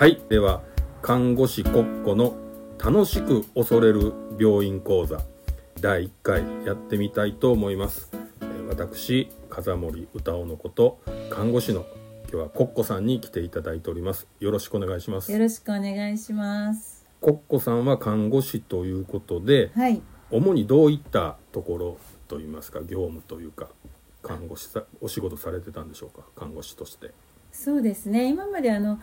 はいでは看護師国庫の楽しく恐れる病院講座第1回やってみたいと思いますえー私風森歌尾のこと看護師の今日はコッコさんに来ていただいておりますよろしくお願いしますよろしくお願いします。コッコさんは看護師ということではい。主にどういったところといいますか業務というか看護師さお仕事されてたんでしょうか看護師としてそうですね。今まであの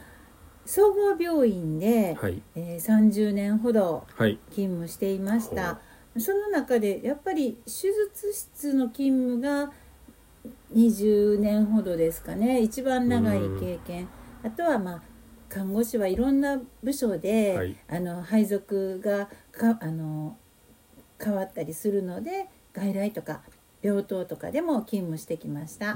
総合病院で、はいえー、30年ほどはい勤務していました。その中でやっぱり手術室の勤務が20年ほどですかね。一番長い経験。あとはまあ看護師はいろんな部署で、はいあの配属がかあの変わったりするので外来とか病棟とかでも勤務してきました。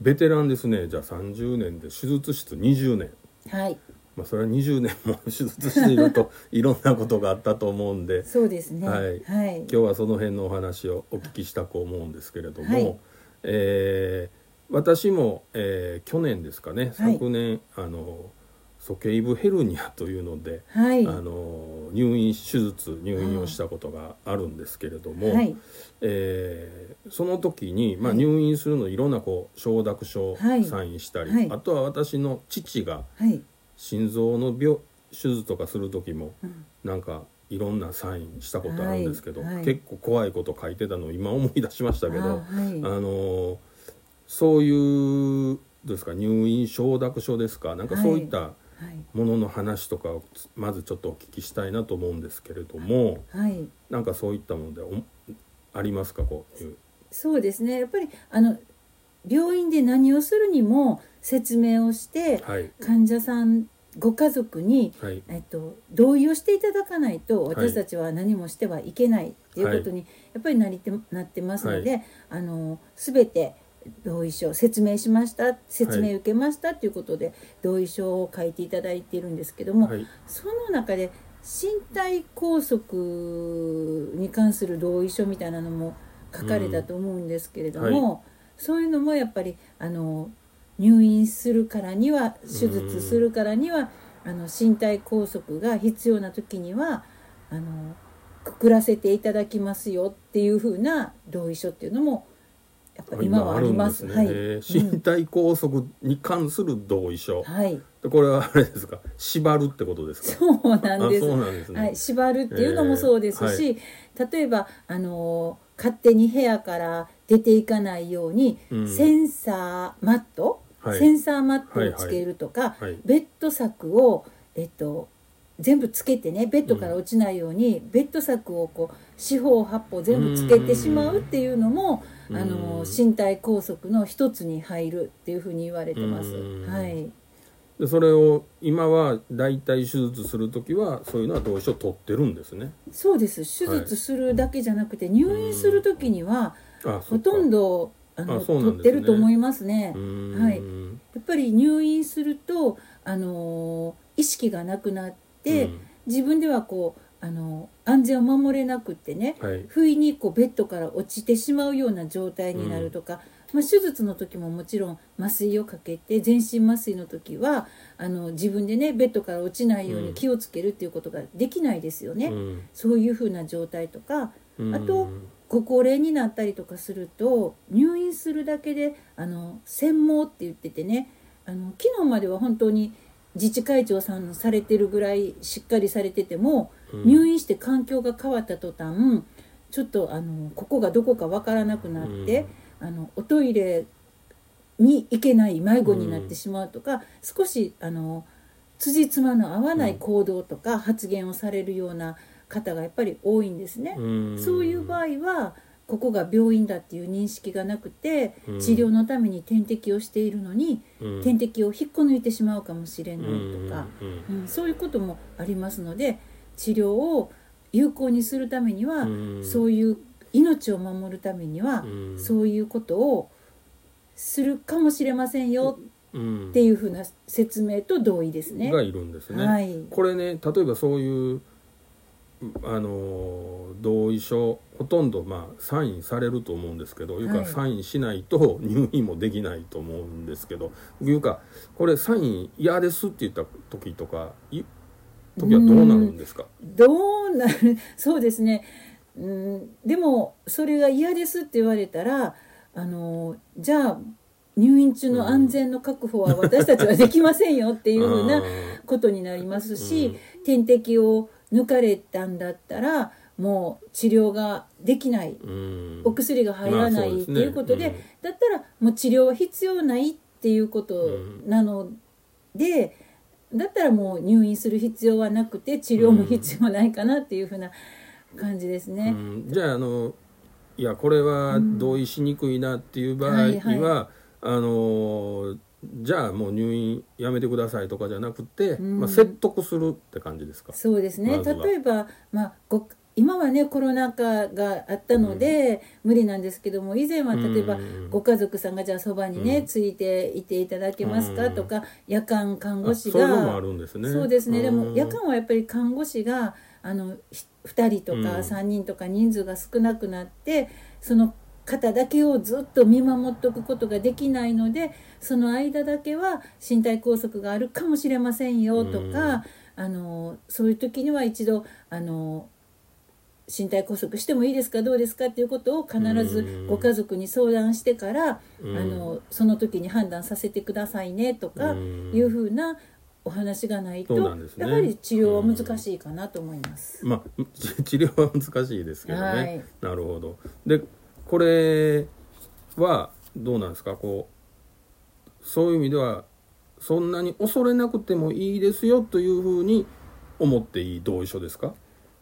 ベテランですねじゃあ30年で手術室20年はい。まあそれは20年も 手術していると いろんなことがあったと思うんでそうですね。はいはい。今日はその辺のお話をお聞きしたく思うんですけれども、はいえー私も、えー去年ですかねはい昨年、あの鼠径部ヘルニアというので、はい。あの入院手術入院をしたことがあるんですけれども、はい。えーその時に、まあ、はい入院するのいろんなこう承諾書をはいサインしたり、はいあとは私の父がはい。心臓の病手術とかする時もうんなんかいろんなサインしたことあるんですけど、結構怖いこと書いてたのを今思い出しましたけどあのそういうですか入院承諾書ですかなんかそういったはい。ものの話とかをつまずちょっとお聞きしたいなと思うんですけれどもはい。なんかそういったものでおありますか？こういう。そうですね。やっぱりあの病院で何をするにも説明をしてはい患者さんご家族にはいえっと、同意をしていただかないとはい私たちは何もしてはいけないっていうことにやっぱりなりてなってますので、はあの全て同意書説明しました説明受けましたっていうことで同意書を書いていただいているんですけども、はい。その中で身体拘束に関する同意書みたいなのも書かれたと思うんですけれども、うんそういうのもやっぱりあの入院するからには手術するからには、あの身体拘束が必要な時にはあのくくらせていただきますよっていうふうな同意書っていうのもやっぱり今はあります。すね。へー身体拘束に関する同意書、うんはい、でこれはあれですか？縛るってことですか？そうなんです。あそうなんですね、はい、縛るっていうのもそうですし、例えばあの勝手に部屋から出ていかないように、うん。センサーマット、はい。センサーマットをつけるとか、はいベッド柵を、えっと、全部つけてねベッドから落ちないように、ベッド柵をこう四方八方全部つけてしまうっていうのも、うんあの身体拘束の一つに入るっていうふうに言われてます。うん。はい。でそれを今は大体手術する時はそういうのは同意書取ってるんですね。そうです。手術するだけじゃなくて、入院する時には、あほとんどあのね。取ってると思いますね。ははい。やっぱり入院するとあのー意識がなくなって、自分ではこうあのー安全を守れなくってねはい。不意にこうベッドから落ちてしまうような状態になるとか、まあ、手術の時ももちろん麻酔をかけて全身麻酔の時はあの自分でねベッドから落ちないように気をつけるっていうことができないですよね。うん。そういうふうな状態とかうん。あとご高齢になったりとかすると入院するだけであの専門って言っててねあの昨日までは本当に自治会長さんのされてるぐらいしっかりされてても、うん。入院して環境が変わった途端ちょっとあのここがどこかわからなくなって、あのおトイレに行けない迷子になってしまうとか、少しあの辻褄の合わない行動とか発言をされるような方がやっぱり多いんですね。うん。そういう場合はここが病院だっていう認識がなくてうん。治療のために点滴をしているのにうん。点滴を引っこ抜いてしまうかもしれないとか、うんうんそういうこともありますので治療を有効にするためにはうん。そういう命を守るためにはうん。そういうことをするかもしれませんようん。っていうふうな説明と同意ですね。がいるんですね、はい。これね例えばそういうあの同意書ほとんどまあサインされると思うんですけど、いうかはい。サインしないと入院もできないと思うんですけどいうかこれサイン嫌ですって言った時とかい時はどうなるんですか？どうなる？そうですね、うん、でもそれが嫌ですって言われたらあのじゃあ入院中の安全の確保は私たちはできませんよっていうふうなことになりますし、点滴を抜かれたんだったらもう治療ができない。うん。お薬が入らないってまあそうですね。いうことで、うん。だったらもう治療は必要ないっていうことなので、だったらもう入院する必要はなくて治療も必要ないかなっていうふうな感じですね。うん。じゃああのいやこれは同意しにくいなっていう場合は、はいはい。あのじゃあもう入院やめてくださいとかじゃなくて、ん。まあ、説得するって感じですか？そうですね、ま例えば、まあ、ご今はねコロナ禍があったので、無理なんですけども以前は例えば、うん。ご家族さんがじゃあそばにね、うん。ついていていただけますか、うん。とか夜間看護師あそういうのもがあるんですね。そうですね。でもうん。夜間はやっぱり看護師があのひ2人とかうん。3人とか人数が少なくなって、その方だけをずっと見守っておくことができないのでその間だけは身体拘束があるかもしれませんよとか、あのそういう時には一度あの身体拘束してもいいですかどうですかっていうことを必ずご家族に相談してから、うん。あのその時に判断させてくださいねとかうん。いうふうなお話がないと、ね。やはり治療は難しいかなと思います。まあち治療は難しいですけどね、はい。なるほど。でこれはどうなんですか？こうそういう意味ではそんなに恐れなくてもいいですよというふうに思っていい同意書ですか？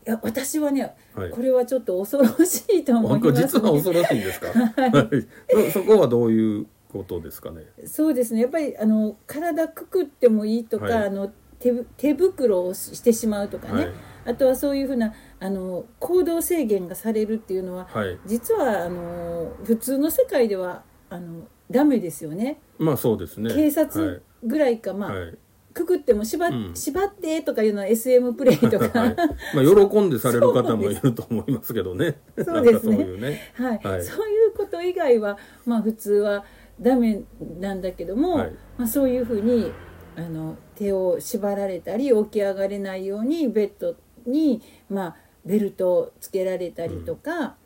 いや私はね、はい。これはちょっと恐ろしいと思います、実はね。恐ろしいんですか、はい、そそこはどういうことですかね？そうですね。やっぱりあの体くくってもいいとか、はい。あの手ぶ手袋をしてしまうとかね、はいあとはそういうふうなあの行動制限がされるっていうのははい。実はあの普通の世界ではあのダメですよね。まあそうですね。警察ぐらいか、まあ、はい。はいくくっても縛,、うん。縛ってとかいうのは SM プレイとか、はい。まあ喜んでされる方もいると思いますけどね。そうですね。ね。はい。はい。そういうこと以外はまあ普通はダメなんだけども、はい。まあ、そういうふうにあの手を縛られたり起き上がれないようにベッドに、まあ、ベルトをつけられたりとか、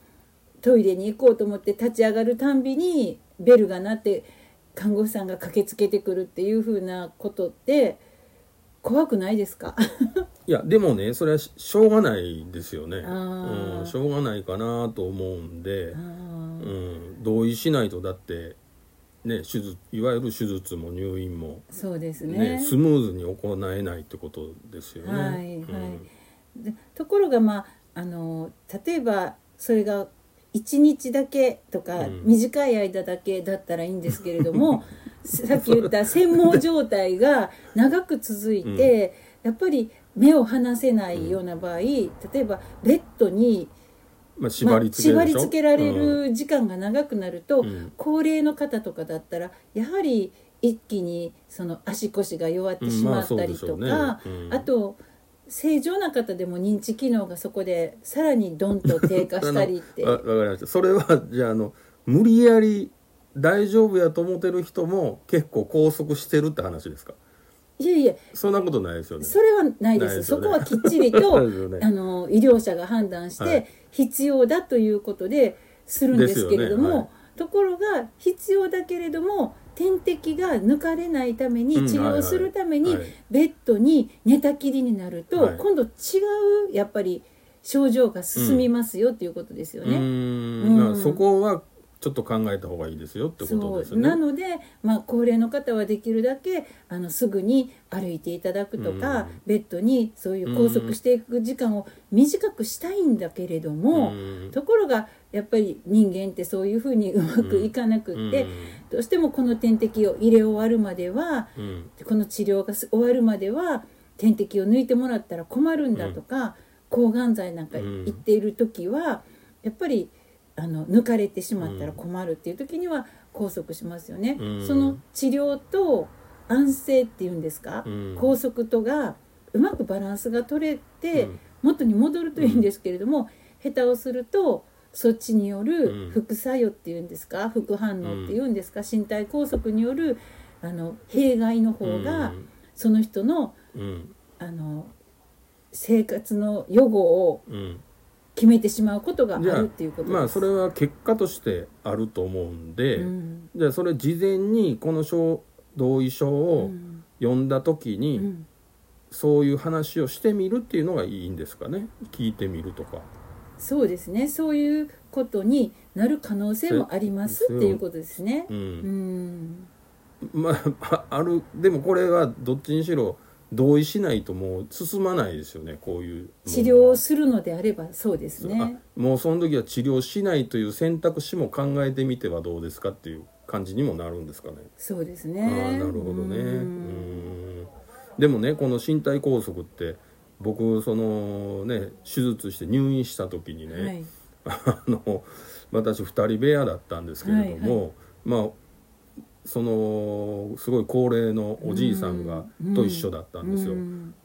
トイレに行こうと思って立ち上がるたんびにベルが鳴って看護師さんが駆けつけてくるっていうふうなことって怖くないですか？いやでもねそれはししょうがないですよね、うん、しょうがないかなと思うんであ、うーん、同意しないとだってね手術いわゆる手術も入院も、そうですね。ね。スムーズに行えないってことですよね。はいはい。うん。でところがまああの例えばそれが1日だけとか、うん。短い間だけだったらいいんですけれども さっき言った専門状態が長く続いて、やっぱり目を離せないような場合、例えばベッドに、まあ、ま縛あり付けられうんる時間が長くなると、うん。高齢の方とかだったらやはり一気にその足腰が弱ってしまったりとか、あと正常な方でも認知機能がそこでさらにドンと低下したりって。わわかりました。それはじゃああの無理やり大丈夫やと思ってる人も結構拘束してるって話ですか？いえいえそんなことないですよね。それはないです。ね。そこはきっちりと ね。あの医療者が判断しはい。て必要だということでするんですけれども、ね。はい。ところが必要だけれども点滴が抜かれないためにうん治療するためにベッドに寝たきりになると、はい。今度違うやっぱり症状が進みますよっていうことですよね。うん。そこはちょっと考えた方がいいですよってことですね。なので、まあ、高齢の方はできるだけあのすぐに歩いていただくとか、うん。ベッドにそういう拘束していく時間を短くしたいんだけれども、うん。ところがやっぱり人間ってそういうふうにうまくいかなくって、どうしてもこの点滴を入れ終わるまではうん。うんこの治療がす終わるまでは点滴を抜いてもらったら困るんだとか、抗がん剤なんか言っている時は、やっぱりあの抜かれてしまったら困るっていう時には拘束しますよね。うん。その治療と安静っていうんですか、うん。拘束とがうまくバランスが取れて、うん。元に戻るといいんですけれども、下手をするとそっちによる副作用っていうんですか？副反応っていうんですか、身体拘束によるあの弊害の方が、その人の,、あの生活の予後を決めてしまうことがあるっていうことです。まあそれは結果としてあると思うんで、うん、じゃあそれ事前にこの同意書を読んだ時に、うん、そういう話をしてみるっていうのがいいんですかね？聞いてみるとか。そうですね。そういうことになる可能性もありますっていうことですね。うん、うん。まあ あるでもこれはどっちにしろ同意しないともう進まないですよね。こういう治療するのであればそうですね。もうその時は治療しないという選択肢も考えてみてはどうですかっていう感じにもなるんですかね。そうですね。あなるほどね。うん。でもねこの身体拘束って僕そのね手術して入院した時にね、はい、あの私2人部屋だったんですけれども、はいはい、まあそのすごい高齢のおじいさんが、と一緒だったんですよ、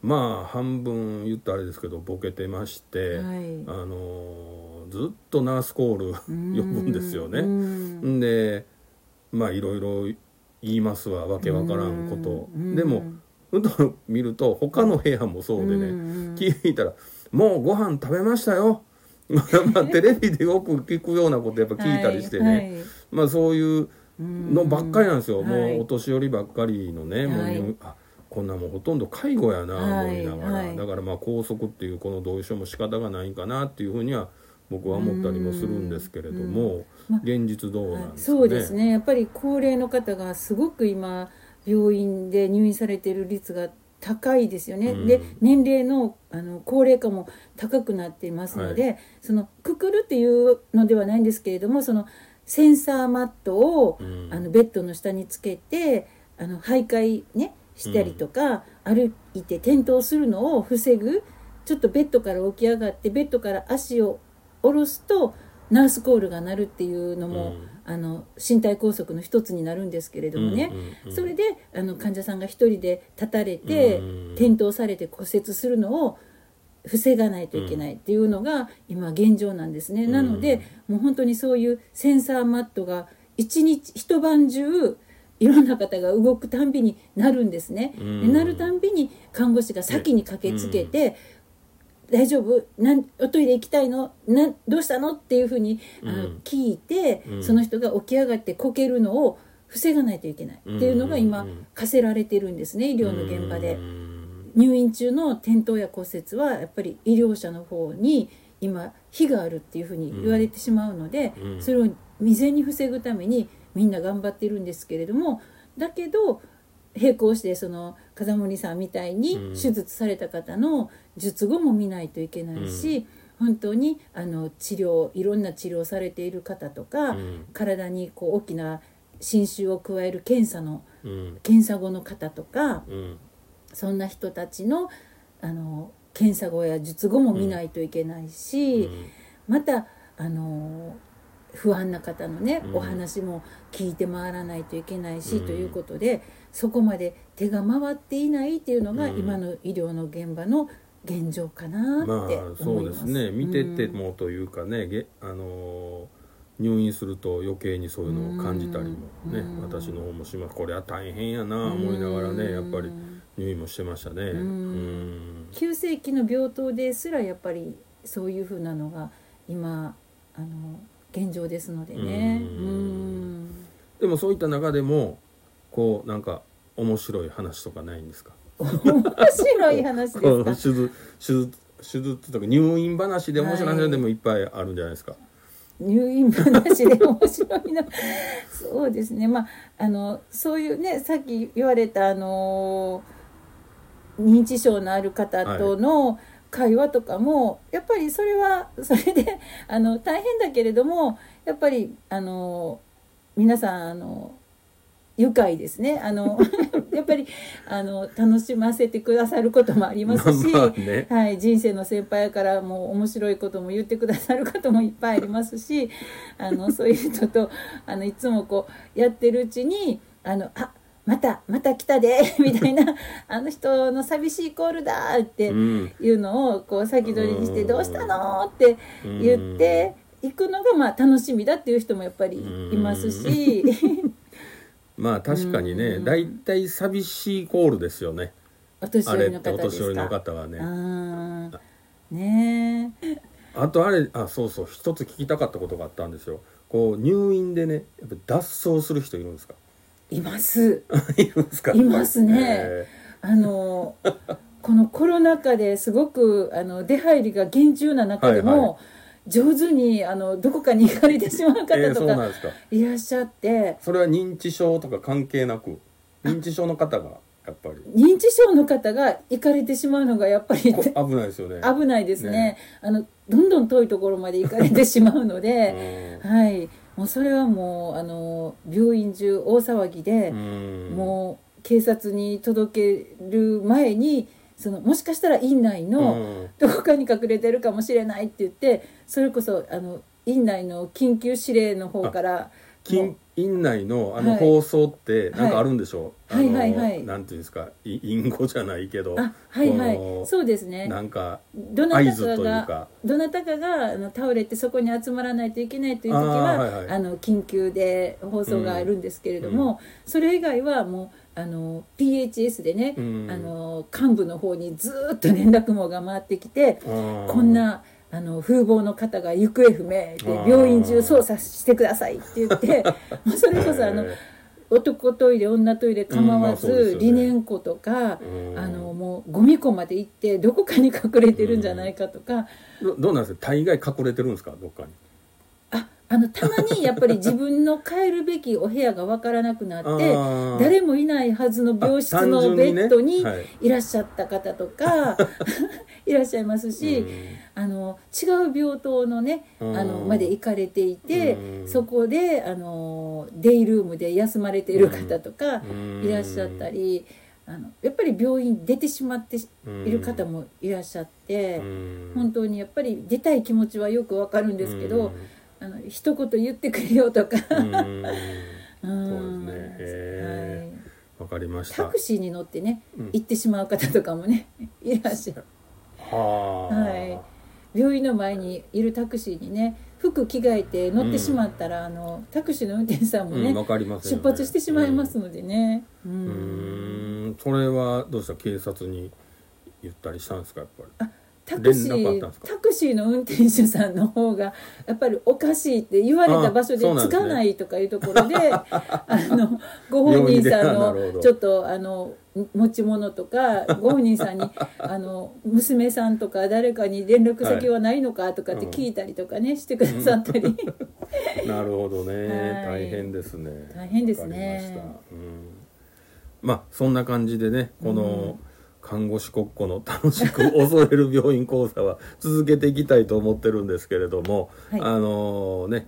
まあ半分言ったあれですけどボケてまして、はい、あのずっとナースコール 呼ぶんですよね、ん。でまあいろいろ言いますわ。わけわからんこと、でもふと見ると他の部屋もそうでね、聞いたら「もうご飯食べましたよ」まあテレビでよく聞くようなことやっぱ聞いたりしてね、はいはい、まあそういうのばっかりなんですよ、もうお年寄りばっかりのね、もうあこんなもんほとんど介護やな思いな。がら、だからまあ拘束っていうこの同意書も仕方がないかなっていうふうには僕は思ったりもするんですけれども、現実どうなんですかね、そうですね。やっぱり高齢の方がすごく今病院で入院されている率が高いですよね、うん、で年齢のあの高齢化も高くなっていますので、はい、そのくくるっていうのではないんですけれどもそのセンサーマットを、うん、あのベッドの下につけてあの徘徊ねしたりとか、うん、歩いて転倒するのを防ぐちょっとベッドから起き上がってベッドから足を下ろすとナースコールが鳴るっていうのも、うん、あの身体拘束の一つになるんですけれどもね、それであの患者さんが一人で立たれて、転倒されて骨折するのを防がないといけないっていうのが今現状なんですね、うん、なのでもう本当にそういうセンサーマットが一日一晩中いろんな方が動くたんびになるんですね、うん、なるたんびに看護師が先に駆けつけて、うん、大丈夫？なんおトイレ行きたいの？などうしたの？っていうふうに、あの聞いて、その人が起き上がってこけるのを防がないといけない。っていうのが今課せられてるんですね医療の現場で。入院中の転倒や骨折はやっぱり医療者の方に今非があるっていうふうに言われてしまうので、うん、それを未然に防ぐためにみんな頑張ってるんですけれどもだけど並行してその風森さんみたいに手術された方の術後も見ないといけないし、うん、本当にあの治療いろんな治療されている方とか、うん、体にこう大きな侵襲を加える検査の、検査後の方とか、そんな人たちのあの検査後や術後も見ないといけないし、うん、またあの不安な方のね、うん、お話も聞いて回らないといけないし、うん、ということでそこまで手が回っていないっていうのが、今の医療の現場の現状かなって思いまあ、そうですね。見ててもというかね、あの入院すると余計にそういうのを感じたりもね、私の方もします。これは大変やな思いながらねやっぱり。入院もしてましたね。急性期の病棟ですらやっぱりそういうふうなのが今あの現状ですのでね。でもそういった中でもこうなんか面白い話とかないんですか？面白い話ですか？手術手術手術とか入院話で面白い話でもいっぱいあるんじゃないですか？はい入院話で面白いなそうですねまああのそういうねさっき言われたあのー認知症のある方との会話とかも、やっぱりそれはそれであの大変だけれどもやっぱりあの皆さんあの愉快ですね。あの やっぱりあの楽しませてくださることもありますし、まあね、はい、人生の先輩からもう面白いことも言ってくださることもいっぱいありますしあのそういう人とあのいつもこうやってるうちにあのあまたまた来たで みたいなあの人の寂しいコールだってうんいうのをこう先取りにして「うん。どうしたの?」って言って行くのがまあ楽しみだっていう人もやっぱりいますしまあ確かにねうん大体寂しいコールですよね。お年あ寄りのれってお。年寄りの方はね。ねえ。あとあれあそうそう一つ聞きたかったことがあったんですよ。こう入院でねやっぱ脱走する人いるんですか？います。いるんですか？いますね。えあのこのコロナ禍ですごくあの出入りが厳重な中でも、はいは上手にあのどこかに行かれてしまう方とかいらっしゃって、それは認知症とか関係なく認知症の方がやっぱり。認知症の方が行かれてしまうのがやっぱりこ危ないですよね。危ないですね。ね。あのどんどん遠いところまで行かれてしまうので、うはい。もうそれはもうあの病院中大騒ぎで、ん。もう警察に届ける前にそのもしかしたら院内の、うん。どこかに隠れてるかもしれないって言ってそれこそあの院内の緊急指令の方からも近院内のあのはい。放送ってなんかあるんでしょ？う、はいあのはいはい。なんていうんですか？い隠語じゃないけど。あはいはい。そうですね。なんかどなたかがか。どなたかがあの倒れてそこに集まらないといけないという時はあ、はいはい。の緊急で放送があるんですけれども、それ以外はもうあの PHS でね、うん。あの幹部の方にずーっと連絡網が回ってきて、ここんなあの風貌の方が行方不明で病院中捜査してくださいって言って もうそれこそあの男トイレ女トイレ構わず理念庫とか、うん。あのもうゴミ庫まで行ってどこかに隠れてるんじゃないかとか、どどうなんですか？大概隠れてるんですか？どっかにああのたまにやっぱり自分の帰るべきお部屋が分からなくなって誰もいないはずの病室あのベッドにはい。いらっしゃった方とか いらっしゃいますし。あの違う病棟のねあうん。のまで行かれていてうん。そこであのデイルームで休まれている方とかうん。いらっしゃったりあのやっぱり病院出てしまってうん。いる方もいらっしゃってうん。本当にやっぱり出たい気持ちはよくわかるんですけうん。どあの一言言ってくれよとか。うん。う んそうですね。へはいわかりました。タクシーに乗ってねうん。行ってしまう方とかもね いらっしゃる。はあ。はい。病院の前にいるタクシーにね服着替えて乗ってしまったら、あのタクシーの運転手さんもね、うんわかりますよね。出発してしまいますのでね。ううん。それはどうした？警察に言ったりしたんですか？やっぱりタクシータクシーの運転手さんの方がやっぱりおかしいって言われた場所でつかないとかいうところで あのご本人さんのちょっとあの持ち物とかご本人さんに あの娘さんとか誰かに連絡先はないのかとかって聞いたりとかね、してくださったり。なるほどね、はい。大変ですね。大変ですね。まうん、まあそんな感じでねこの看護師国庫の楽しく恐れる病院講座は続けていきたいと思ってるんですけれども、はい。あのね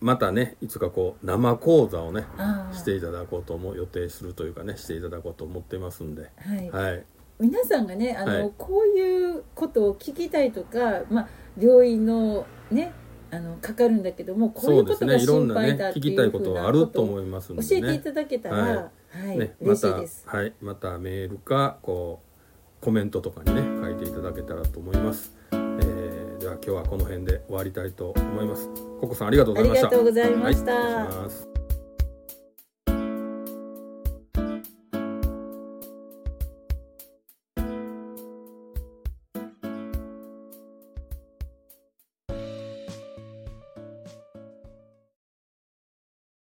またねいつかこう生講座をねしていただこうとも予定するというかねしていただこうと思ってますんで。はい。はい。皆さんがねあの、はい。こういうことを聞きたいとか、まあ、病院のねあのかかるんだけどもこういそうことが心ねいろんなね。配だって聞きたいこというふうなはあるとことを思いますんで教えていねただけたら、ははいね、また。はい、またメールかこうコメントとかにね書いていただけたらと思います、えーでは今日はこの辺で終わりたいと思います。ココさんありがとうございました。ありがとうございました。はい、